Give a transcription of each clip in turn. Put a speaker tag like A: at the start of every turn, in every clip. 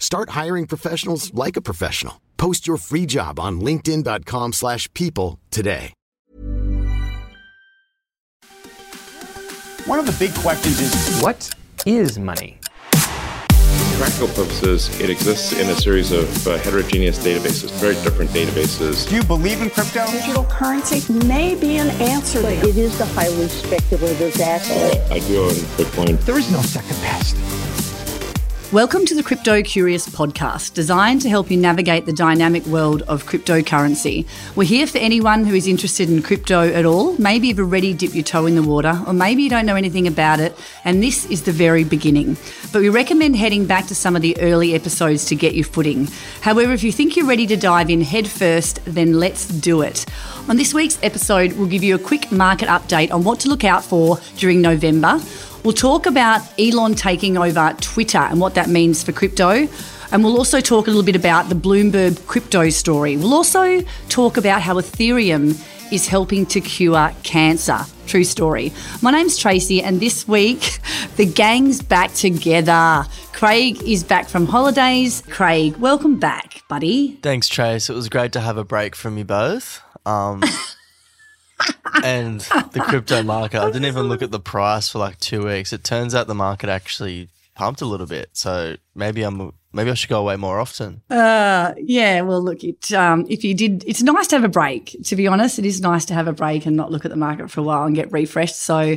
A: Start hiring professionals like a professional. Post your free job on linkedin.com/people slash people today.
B: One of the big questions is what is money?
C: For practical purposes, it exists in a series of uh, heterogeneous databases, very different databases.
B: Do you believe in crypto?
D: Digital currency may be an answer.
E: But it is a highly speculative asset.
C: Uh, I do own Bitcoin.
B: There is no second best.
F: Welcome to the Crypto Curious podcast, designed to help you navigate the dynamic world of cryptocurrency. We're here for anyone who is interested in crypto at all. Maybe you've already dipped your toe in the water, or maybe you don't know anything about it, and this is the very beginning. But we recommend heading back to some of the early episodes to get your footing. However, if you think you're ready to dive in head first, then let's do it. On this week's episode, we'll give you a quick market update on what to look out for during November. We'll talk about Elon taking over Twitter and what that means for crypto. And we'll also talk a little bit about the Bloomberg crypto story. We'll also talk about how Ethereum is helping to cure cancer. True story. My name's Tracy, and this week the gang's back together. Craig is back from holidays. Craig, welcome back, buddy.
G: Thanks, Trace. It was great to have a break from you both. Um, and the crypto market. I didn't even look at the price for like two weeks. It turns out the market actually pumped a little bit. So maybe I'm maybe I should go away more often.
F: Uh, yeah, well, look, it, um, if you did, it's nice to have a break, to be honest. It is nice to have a break and not look at the market for a while and get refreshed. So,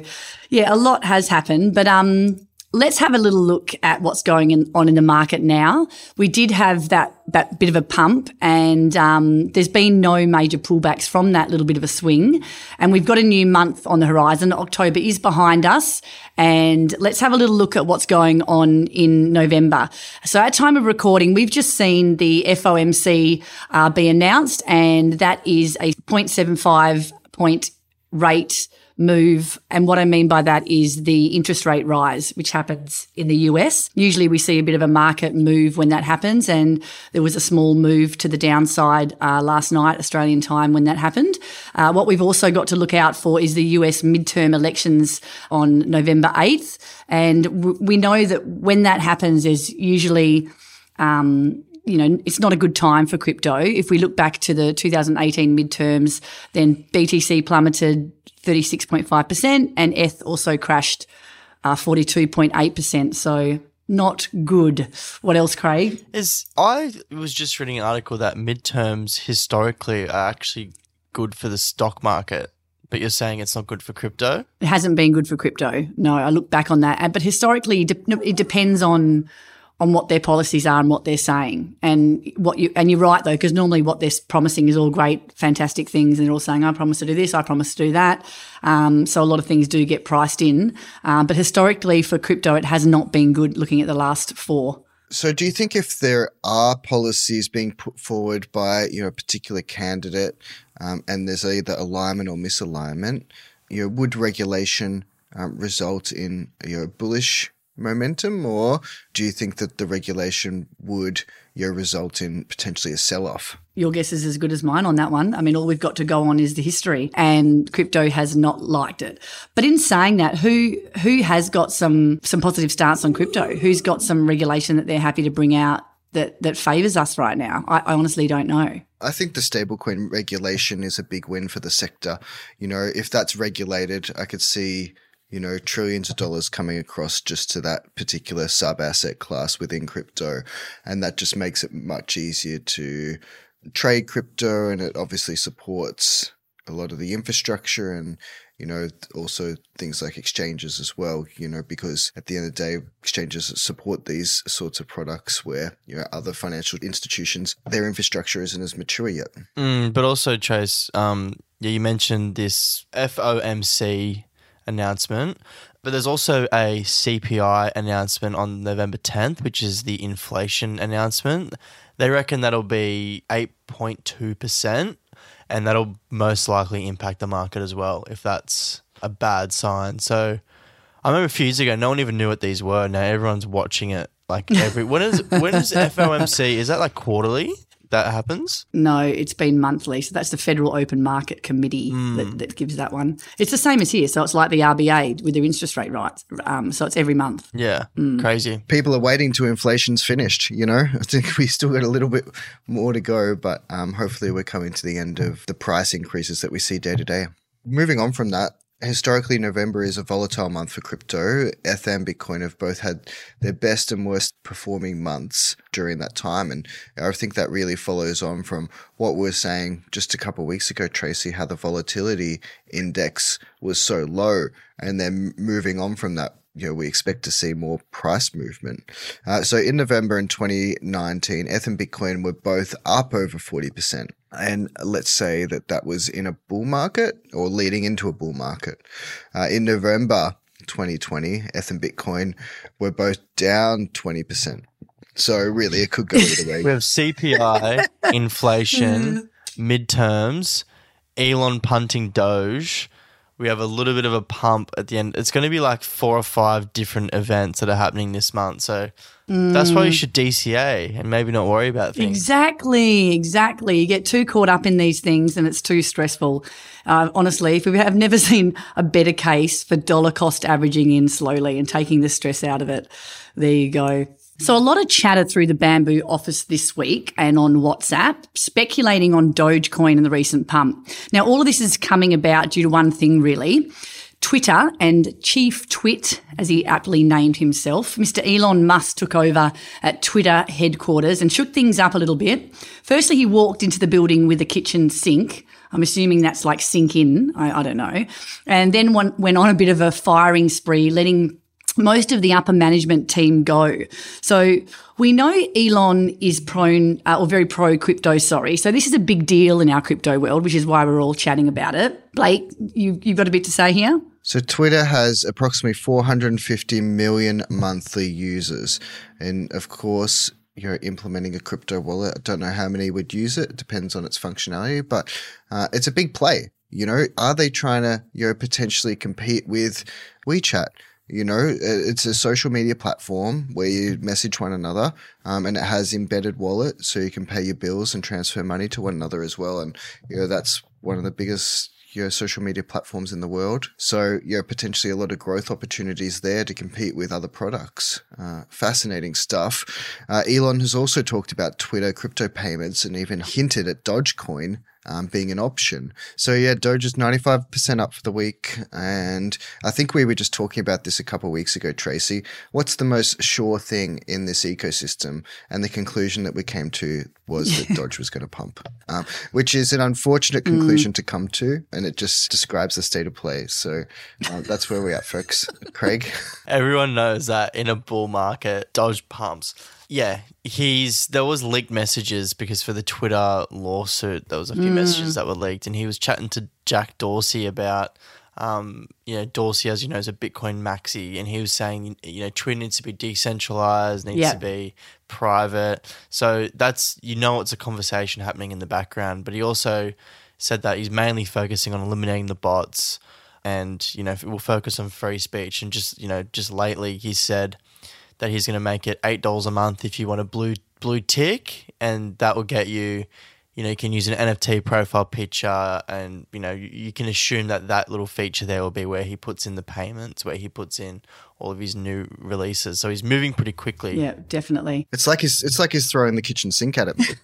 F: yeah, a lot has happened. But um, let's have a little look at what's going in, on in the market now. We did have that, that bit of a pump and um, there's been no major pullbacks from that little bit of a swing. And we've got a new month on the horizon. October is behind us. And let's have a little look at what's going on in November. So at time of recording, we've just seen the FOMC uh, be announced and that is a 0.75 point rate move. And what I mean by that is the interest rate rise, which happens in the US. Usually we see a bit of a market move when that happens. And there was a small move to the downside uh, last night, Australian time, when that happened. Uh, what we've also got to look out for is the US midterm elections on November 8th. And w- we know that when that happens, there's usually um, you know, it's not a good time for crypto. If we look back to the 2018 midterms, then BTC plummeted 36.5% and ETH also crashed uh, 42.8%. So not good. What else, Craig?
G: Is I was just reading an article that midterms historically are actually good for the stock market. But you're saying it's not good for crypto?
F: It hasn't been good for crypto. No, I look back on that. But historically, it depends on on what their policies are and what they're saying. And what you and you're right though, because normally what they're promising is all great, fantastic things, and they're all saying, "I promise to do this, I promise to do that." Um, so a lot of things do get priced in. Um, but historically, for crypto, it has not been good. Looking at the last four.
H: So, do you think if there are policies being put forward by you know a particular candidate, um, and there's either alignment or misalignment, you know, would regulation um, result in you know bullish momentum, or do you think that the regulation would you know, result in potentially a sell off?
F: Your guess is as good as mine on that one. I mean, all we've got to go on is the history, and crypto has not liked it. But in saying that, who who has got some some positive stance on crypto? Who's got some regulation that they're happy to bring out that that favors us right now? I, I honestly don't know.
H: I think the stablecoin regulation is a big win for the sector. You know, if that's regulated, I could see you know, trillions of dollars coming across just to that particular sub asset class within crypto. And that just makes it much easier to trade crypto. And it obviously supports a lot of the infrastructure and, you know, also things like exchanges as well, you know, because at the end of the day, exchanges support these sorts of products where, you know, other financial institutions, their infrastructure isn't as mature yet.
G: Mm, but also, Trace, um, yeah, you mentioned this FOMC announcement. But there's also a CPI announcement on November 10th, which is the inflation announcement. They reckon that'll be 8.2%, and that'll most likely impact the market as well if that's a bad sign. So I remember a few years ago, no one even knew what these were. Now everyone's watching it like every. when is when is FOMC? Is that like quarterly? That happens?
F: No, it's been monthly. So that's the Federal Open Market Committee
G: Hmm.
F: that, that gives that one. It's the same as here. So it's like the RBA with their interest rate rights. Um, so it's every month.
G: Yeah,
F: Mm.
G: crazy.
H: People are waiting till inflation's finished. You know, I think we still got a little bit more to go, but um, hopefully we're coming to the end of the price increases that we see day to day. Moving on from that, historically November is a volatile month for crypto. Ether and Bitcoin have both had their best and worst performing months during that time, and I think that really follows on from what we were saying just a couple of weeks ago, Tracy, how the volatility index was so low, and then moving on from that you know, we expect to see more price movement. Uh, so in November in 2019, Eth and Bitcoin were both up over 40%. And let's say that that was in a bull market or leading into a bull market. Uh, in November 2020, Eth and Bitcoin were both down 20%. So really, it could go either way.
G: We have CPI, inflation, midterms, Elon punting Doge. We have a little bit of a pump at the end. It's going to be like four or five different events that are happening this month. So that's why you
F: Mm.
G: should DCA and maybe not worry about things.
F: Exactly, exactly. You get too caught up in these things and it's too stressful. Uh, honestly, if we have never seen a better case for dollar cost averaging in slowly and taking the stress out of it, there you go. So, a lot of chatter through the Bamboo office this week and on WhatsApp, speculating on Dogecoin and the recent pump. Now, all of this is coming about due to one thing, really. Twitter and Chief Twit, as he aptly named himself, Mr. Elon Musk took over at Twitter headquarters and shook things up a little bit. Firstly, he walked into the building with a kitchen sink. I'm assuming that's like sink in. I, I don't know. And then one, went on a bit of a firing spree, letting most of the upper management team go. So we know Elon is prone uh, or very pro crypto. Sorry, so this is a big deal in our crypto world, which is why we're all chatting about it. Blake, you you've got a bit to say here.
H: So Twitter has approximately 450 million monthly users, and of course, you're implementing a crypto wallet. I don't know how many would use it. It depends on its functionality, but uh, it's a big play. You know, are they trying to you know potentially compete with WeChat? You know, it's a social media platform where you message one another, um, and it has embedded wallet, so you can pay your bills and transfer money to one another as well. And you know, that's one of the biggest you know, social media platforms in the world. So, you know, potentially a lot of growth opportunities there to compete with other products. Uh, fascinating stuff. Uh, Elon has also talked about Twitter crypto payments and even hinted at Dogecoin um, being an option. So yeah, Doge is 95% up for the week. And I think we were just talking about this a couple of weeks ago, Tracy. What's the most sure thing in this ecosystem? And the conclusion that we came to was that Dodge was going to pump, um, which is an unfortunate conclusion to come to. And it just describes the state of play. So uh, that's where we're at, folks. Craig?
G: Everyone knows that in a bull market, Dodge pumps. Yeah, he's there was leaked messages because for the Twitter lawsuit, there was a few
F: Mm.
G: messages that were leaked, and he was chatting to Jack Dorsey about, um, you know, Dorsey, as you know, is a Bitcoin maxi, and he was saying, you know, Twitter needs to be decentralized, needs
F: Yeah.
G: to be private. So that's you know, it's a conversation happening in the background, but he also said that he's mainly focusing on eliminating the bots and you know we'll focus on free speech and just you know just lately he said that he's going to make it eight dollars a month if you want a blue blue tick and that will get you you know you can use an nft profile picture and you know you, you can assume that that little feature there will be where he puts in the payments where he puts in all of his new releases so he's moving pretty quickly
F: Yeah, definitely.
H: It's like he's, it's like he's throwing the kitchen sink at it.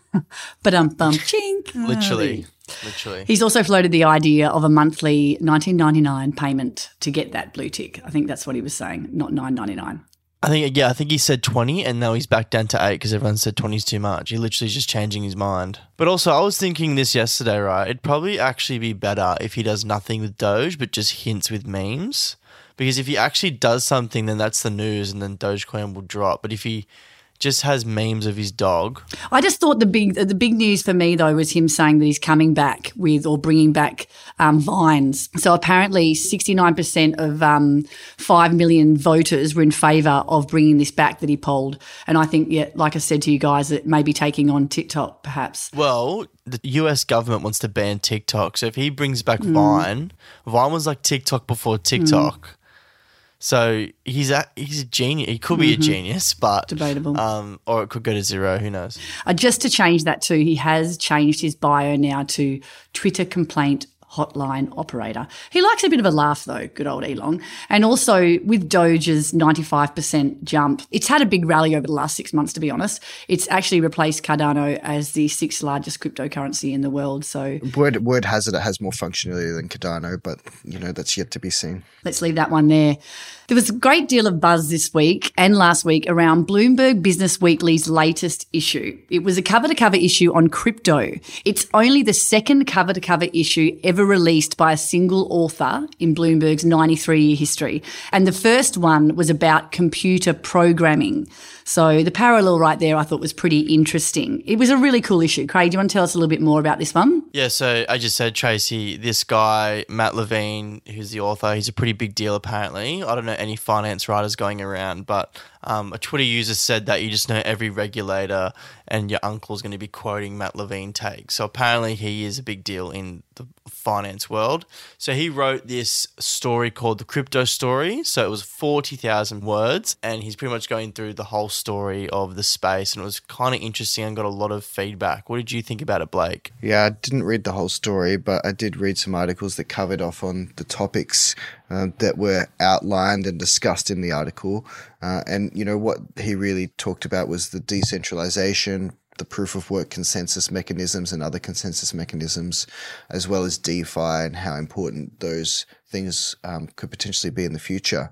F: But um, bum, chink.
G: literally literally
F: He's also floated the idea of a monthly 19.99 payment to get that blue tick. I think that's what he was saying, not 9.99.
G: I think yeah, I think he said twenty, and now he's back down to eight because everyone said 20 is too much. He literally is just changing his mind. But also, I was thinking this yesterday, right? It'd probably actually be better if he does nothing with Doge, but just hints with memes. Because if he actually does something, then that's the news, and then Dogecoin will drop. But if he just has memes of his dog.
F: I just thought the big the big news for me though was him saying that he's coming back with or bringing back um, vines. So apparently, sixty nine percent of um, five million voters were in favour of bringing this back that he polled. And I think, yeah, like I said to you guys, it may be taking on TikTok perhaps.
G: Well, the US government wants to ban TikTok. So if he brings back
F: Mm.
G: Vine, Vine was like TikTok before TikTok. So he's a he's a genius. He could be a genius, but
F: Mm-hmm. Debatable.
G: Um, or it could go to zero. Who knows?
F: Uh, just to change that too, he has changed his bio now to Twitter complaint hotline operator. He likes a bit of a laugh though, good old Elon. And also with Doge's 95% jump, it's had a big rally over the last six months, to be honest. It's actually replaced Cardano as the sixth largest cryptocurrency in the world. So
H: Word word has it it has more functionality than Cardano, but you know that's yet to be seen.
F: Let's leave that one there. There was a great deal of buzz this week and last week around Bloomberg Business Weekly's latest issue. It was a cover to cover issue on crypto. It's only the second cover to cover issue ever released by a single author in Bloomberg's 93 year history. And the first one was about computer programming. So the parallel right there I thought was pretty interesting. It was a really cool issue. Craig, do you want to tell us a little bit more about this one?
G: Yeah, so I just said Tracy, this guy Matt Levine, who's the author, he's a pretty big deal apparently. I don't know any finance writers going around, but um, a Twitter user said that you just know every regulator and your uncle's going to be quoting Matt Levine takes. So apparently he is a big deal in the finance world. So he wrote this story called The Crypto Story. So it was 40,000 words and he's pretty much going through the whole story of the space and it was kind of interesting and got a lot of feedback. What did you think about it, Blake?
H: Yeah, I didn't read the whole story, but I did read some articles that covered off on the topics uh, that were outlined and discussed in the article. Uh, and, you know, what he really talked about was the decentralization, the proof of work consensus mechanisms and other consensus mechanisms, as well as DeFi and how important those things um, could potentially be in the future.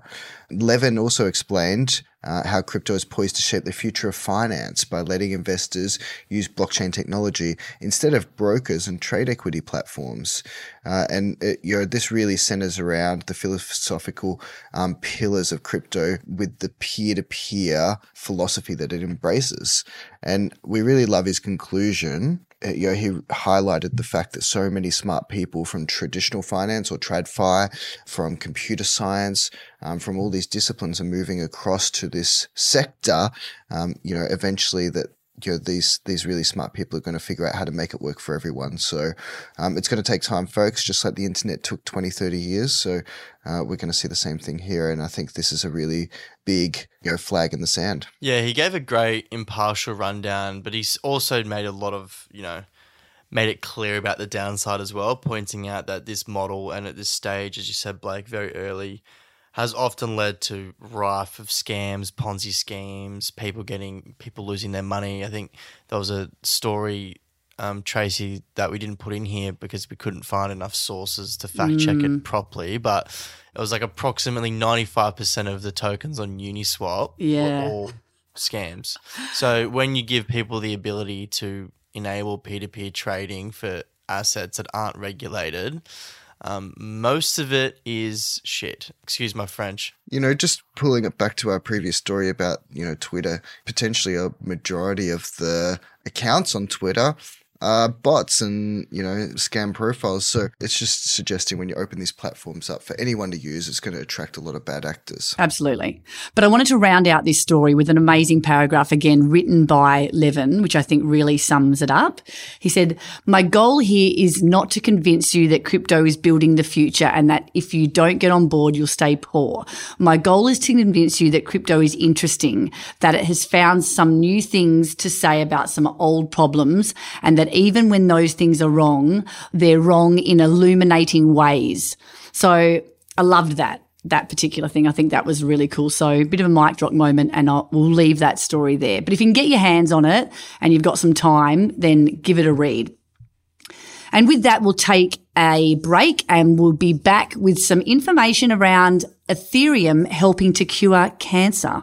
H: Levin also explained uh, how crypto is poised to shape the future of finance by letting investors use blockchain technology instead of brokers and trade equity platforms. Uh, and it, you know, this really centers around the philosophical um, pillars of crypto with the peer-to-peer philosophy that it embraces. And we really love his conclusion uh, you know, he highlighted the fact that so many smart people from traditional finance or TradFi, from computer science, um, from all these disciplines are moving across to this sector. Um, you know, eventually that you know these these really smart people are going to figure out how to make it work for everyone. So um, it's going to take time folks just like the internet took 20 30 years. So uh, we're going to see the same thing here and i think this is a really big you know flag in the sand.
G: Yeah, he gave a great impartial rundown, but he's also made a lot of, you know, made it clear about the downside as well, pointing out that this model and at this stage, as you said, Blake, very early, has often led to rife of scams, Ponzi schemes, people getting people losing their money. I think there was a story, um, Tracy, that we didn't put in here because we couldn't find enough sources to fact check it properly, but it was like approximately ninety five percent of the tokens on Uniswap
F: Yeah.
G: were all scams. So when you give people the ability to enable peer to peer trading for assets that aren't regulated, um, most of it is shit. Excuse my French.
H: you know, just pulling it back to our previous story about, you know, Twitter, potentially a majority of the accounts on Twitter are bots and, you know, scam profiles. So it's just suggesting when you open these platforms up for anyone to use, it's going to attract a lot of bad actors.
F: Absolutely. But I wanted to round out this story with an amazing paragraph again written by Levin, which I think really sums it up. He said, My goal here is not to convince you that crypto is building the future and that if you don't get on board, you'll stay poor. My goal is to convince you that crypto is interesting, that it has found some new things to say about some old problems, and that even when those things are wrong, they're wrong in illuminating ways. So I loved that that particular thing. I think that was really cool. So a bit of a mic drop moment and I'll, we'll leave that story there. But if you can get your hands on it and you've got some time, then give it a read. And with that, we'll take a break and we'll be back with some information around Ethereum helping to cure cancer.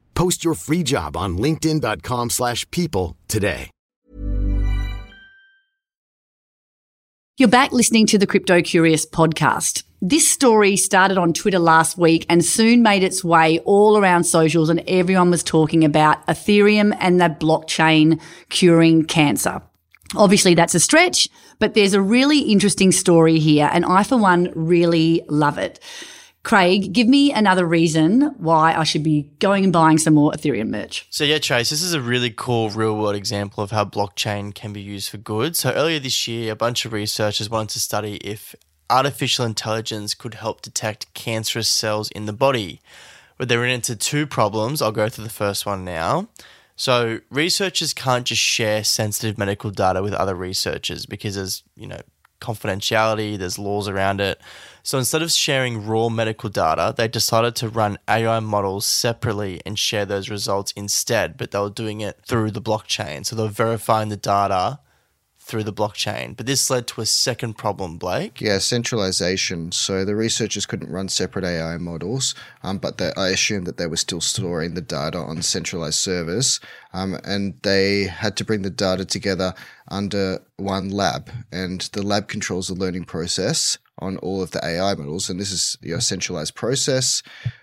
A: Post your free job on linkedin.com/people slash people today.
F: You're back listening to the Crypto Curious podcast. This story started on Twitter last week and soon made its way all around socials, and everyone was talking about Ethereum and the blockchain curing cancer. Obviously, that's a stretch, but there's a really interesting story here, and I, for one, really love it. Craig, give me another reason why I should be going and buying some more Ethereum merch.
G: So yeah, Trace, this is a really cool real world example of how blockchain can be used for good. So earlier this year, a bunch of researchers wanted to study if artificial intelligence could help detect cancerous cells in the body. But they ran into two problems. I'll go through the first one now. So researchers can't just share sensitive medical data with other researchers because there's, you know, confidentiality, there's laws around it. So instead of sharing raw medical data, they decided to run AI models separately and share those results instead, but they were doing it through the blockchain. So they were verifying the data through the blockchain. But this led to a second problem, Blake.
H: Yeah, centralization. So the researchers couldn't run separate AI models, um, but they, I assume that they were still storing the data on centralized servers, um, and they had to bring the data together under one lab, and the lab controls the learning process on all of the AI models, and this is you know, a centralized process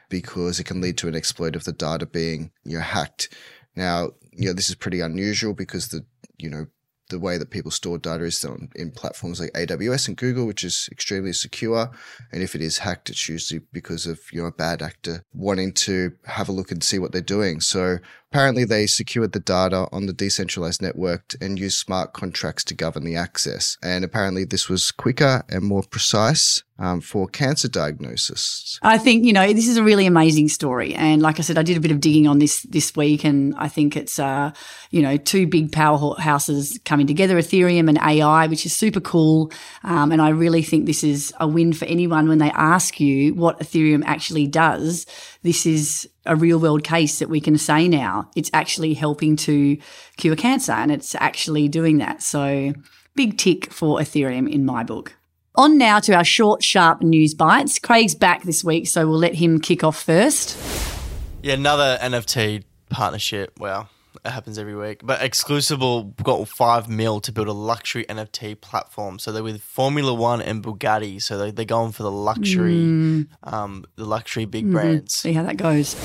H: because it can lead to an exploit of the data being you know hacked. Now, you know this is pretty unusual because the you know the way that people store data is on in platforms like AWS and Google, which is extremely secure. And if it is hacked, it's usually because of you know a bad actor wanting to have a look and see what they're doing. So apparently, they secured the data on the decentralized network and used smart contracts to govern the access. And apparently, this was quicker and more precise um, for cancer diagnosis.
F: I think you know this is a really amazing story, and like I said, I did a bit of digging on this this week, and I think it's uh, you know two big powerhouses coming together, Ethereum and AI, which is super cool. Um, and I really think this is a win for anyone when they ask you what Ethereum actually does. This is a real world case that we can say now it's actually helping to cure cancer, and it's actually doing that. So big tick for Ethereum in my book. On now to our short, sharp news bites. Craig's back this week, so we'll let him kick off first.
G: Yeah, another NFT partnership. Wow, it happens every week. But Exclusible got five mil to build a luxury NFT platform. So they're with Formula One and Bugatti. So they, they're going for the luxury,
F: Mm.
G: um, the luxury big
F: Mhm.
G: brands.
F: See how that goes.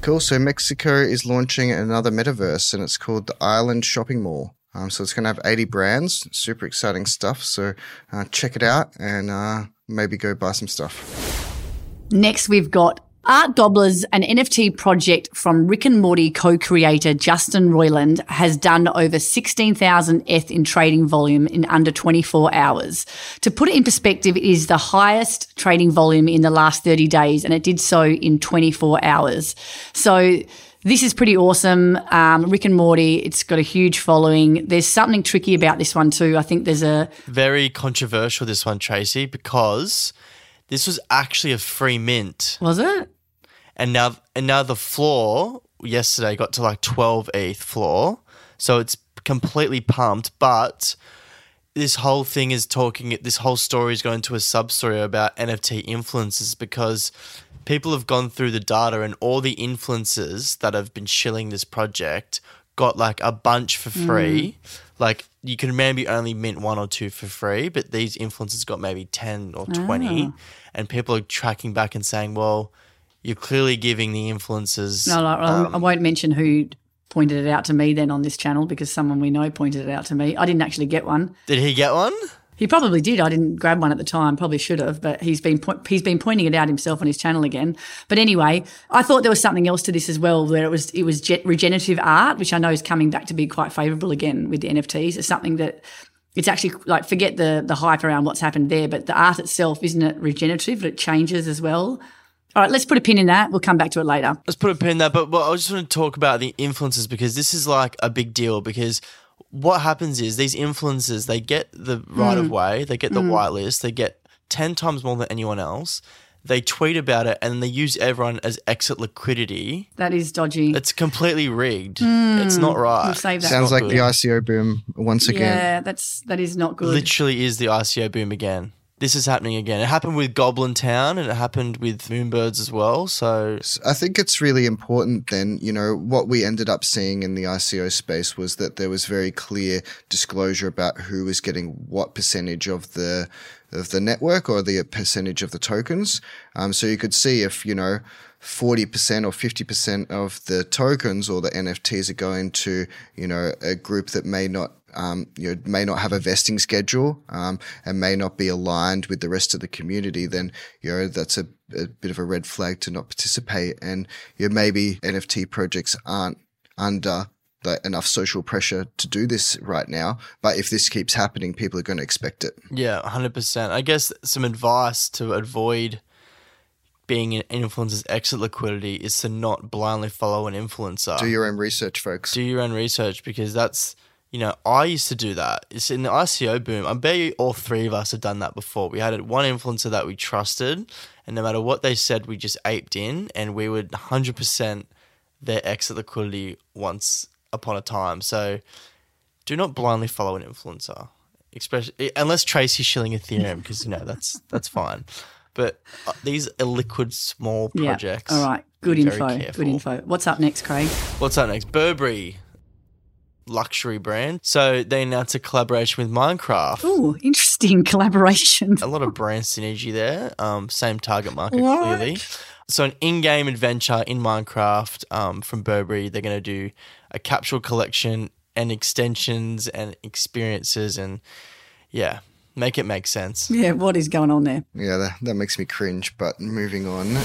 H: Cool. So Mexico is launching another metaverse, and it's called the Island Shopping Mall. Um, so it's going to have 80 brands. Super exciting stuff. So uh, check it out and uh, maybe go buy some stuff.
F: Next, we've got Art Gobblers, an NFT project from Rick and Morty co-creator Justin Roiland, has done over 16,000 ETH in trading volume in under 24 hours. To put it in perspective, it is the highest trading volume in the last 30 days, and it did so in 24 hours. So this is pretty awesome. Um, Rick and Morty, it's got a huge following. There's something tricky about this one too. I think there's a
G: Very controversial, this one, Tracy, because this was actually a free mint.
F: was it?
G: and now and now the floor yesterday got to like 12 ETH floor, so it's completely pumped. But this whole thing is talking. This whole story is going to a sub story about NFT influencers because people have gone through the data and all the influencers that have been shilling this project got like a bunch for free. Mm. Like you can maybe only mint one or two for free, but these influencers got maybe 10 or 20.
F: Ah.
G: And people are tracking back and saying, well, you're clearly giving the influencers.
F: No, no, I- I
G: um,
F: won't mention who pointed it out to me then on this channel because someone we know pointed it out to me. I didn't actually get one.
G: Did he get one?
F: He probably did. I didn't grab one at the time. Probably should have, but he's been po- he's been pointing it out himself on his channel again. But anyway, I thought there was something else to this as well, where it was it was regenerative art, which I know is coming back to be quite favourable again with the NFTs. It's something that it's actually like forget the the hype around what's happened there, but the art itself isn't it regenerative? It changes as well. All right, let's put a pin in that. We'll come back to it later.
G: Let's put a pin in that. But, but I just want to talk about the influences because this is like a big deal because what happens is these influencers they get the right
F: Mm.
G: of way, they get the whitelist, they get ten times more than anyone else. They tweet about it and they use everyone as exit liquidity.
F: That is dodgy.
G: It's completely rigged. It's not right.
F: We'll save that.
H: Sounds
G: not
H: like
G: good.
H: the ICO boom once again.
F: Yeah, that's that is not good.
G: literally is the ICO boom again. This is happening again. It happened with Goblin Town and it happened with Moonbirds as well. So
H: I think it's really important then, you know, what we ended up seeing in the ICO space was that there was very clear disclosure about who was getting what percentage of the of the network or the percentage of the tokens. Um, so you could see if, you know, 40% or 50% of the tokens or the NFTs are going to, you know, a group that may not um, you know, may not have a vesting schedule um, and may not be aligned with the rest of the community, then you know that's a, a bit of a red flag to not participate. And you know, maybe NFT projects aren't under the, enough social pressure to do this right now. But if this keeps happening, people are going to expect it.
G: Yeah, hundred percent. I guess some advice to avoid being an influencer's exit liquidity is to not blindly follow an influencer.
H: Do your own research, folks.
G: do your own research because that's you know I used to do that. It's in the ICO boom. I bet you all three of us have done that before. We had one influencer that we trusted, and no matter what they said, we just aped in, and we would hundred percent their exit liquidity once upon a time. So do not blindly follow an influencer, especially unless Tracy's shilling Ethereum, because you know that's that's fine. But uh, these illiquid small projects. Yeah.
F: All right. Good info.
G: careful.
F: Good info. What's up next, Craig?
G: What's up next? Burberry luxury brand. So they announced a collaboration with Minecraft.
F: Ooh, interesting collaboration.
G: A lot of brand synergy there. Um, same target market
F: What?
G: clearly. So an in-game adventure in Minecraft um, from Burberry. They're going to do a capsule collection and extensions and experiences and yeah, make it make sense.
F: Yeah, what is going on there?
H: Yeah, that, that makes me cringe. But moving on.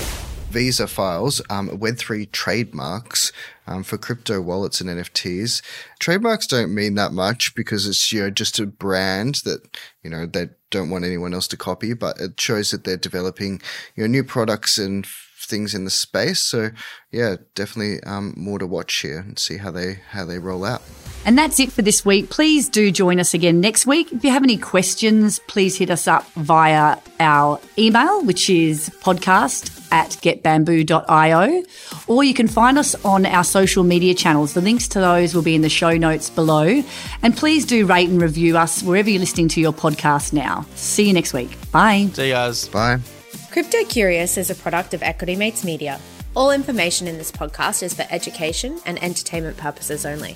H: Visa files um, Web3 trademarks um, for crypto wallets and NFTs. Trademarks don't mean that much because it's you know just a brand that you know they don't want anyone else to copy, but it shows that they're developing you know new products and things in the space. So yeah, definitely um, more to watch here and see how they how they roll out.
F: And that's it for this week. Please do join us again next week. If you have any questions, please hit us up via our email, which is podcast at getbamboo.io, or you can find us on our social media channels. The links to those will be in the show notes below. And please do rate and review us wherever you're listening to your podcast now. See you next week. Bye.
G: See you guys.
H: Bye.
I: Crypto Curious is a product of Equity Mates Media. All information in this podcast is for education and entertainment purposes only.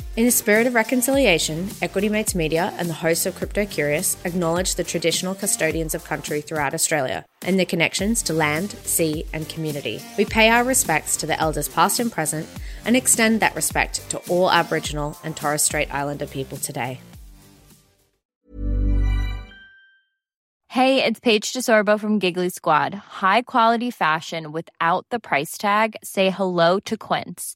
I: In the spirit of reconciliation, Equity Mates Media and the hosts of Crypto Curious acknowledge the traditional custodians of country throughout Australia and their connections to land, sea, and community. We pay our respects to the elders past and present and extend that respect to all Aboriginal and Torres Strait Islander people today.
J: Hey, it's Paige DeSorbo from Giggly Squad. High quality fashion without the price tag. Say hello to Quince.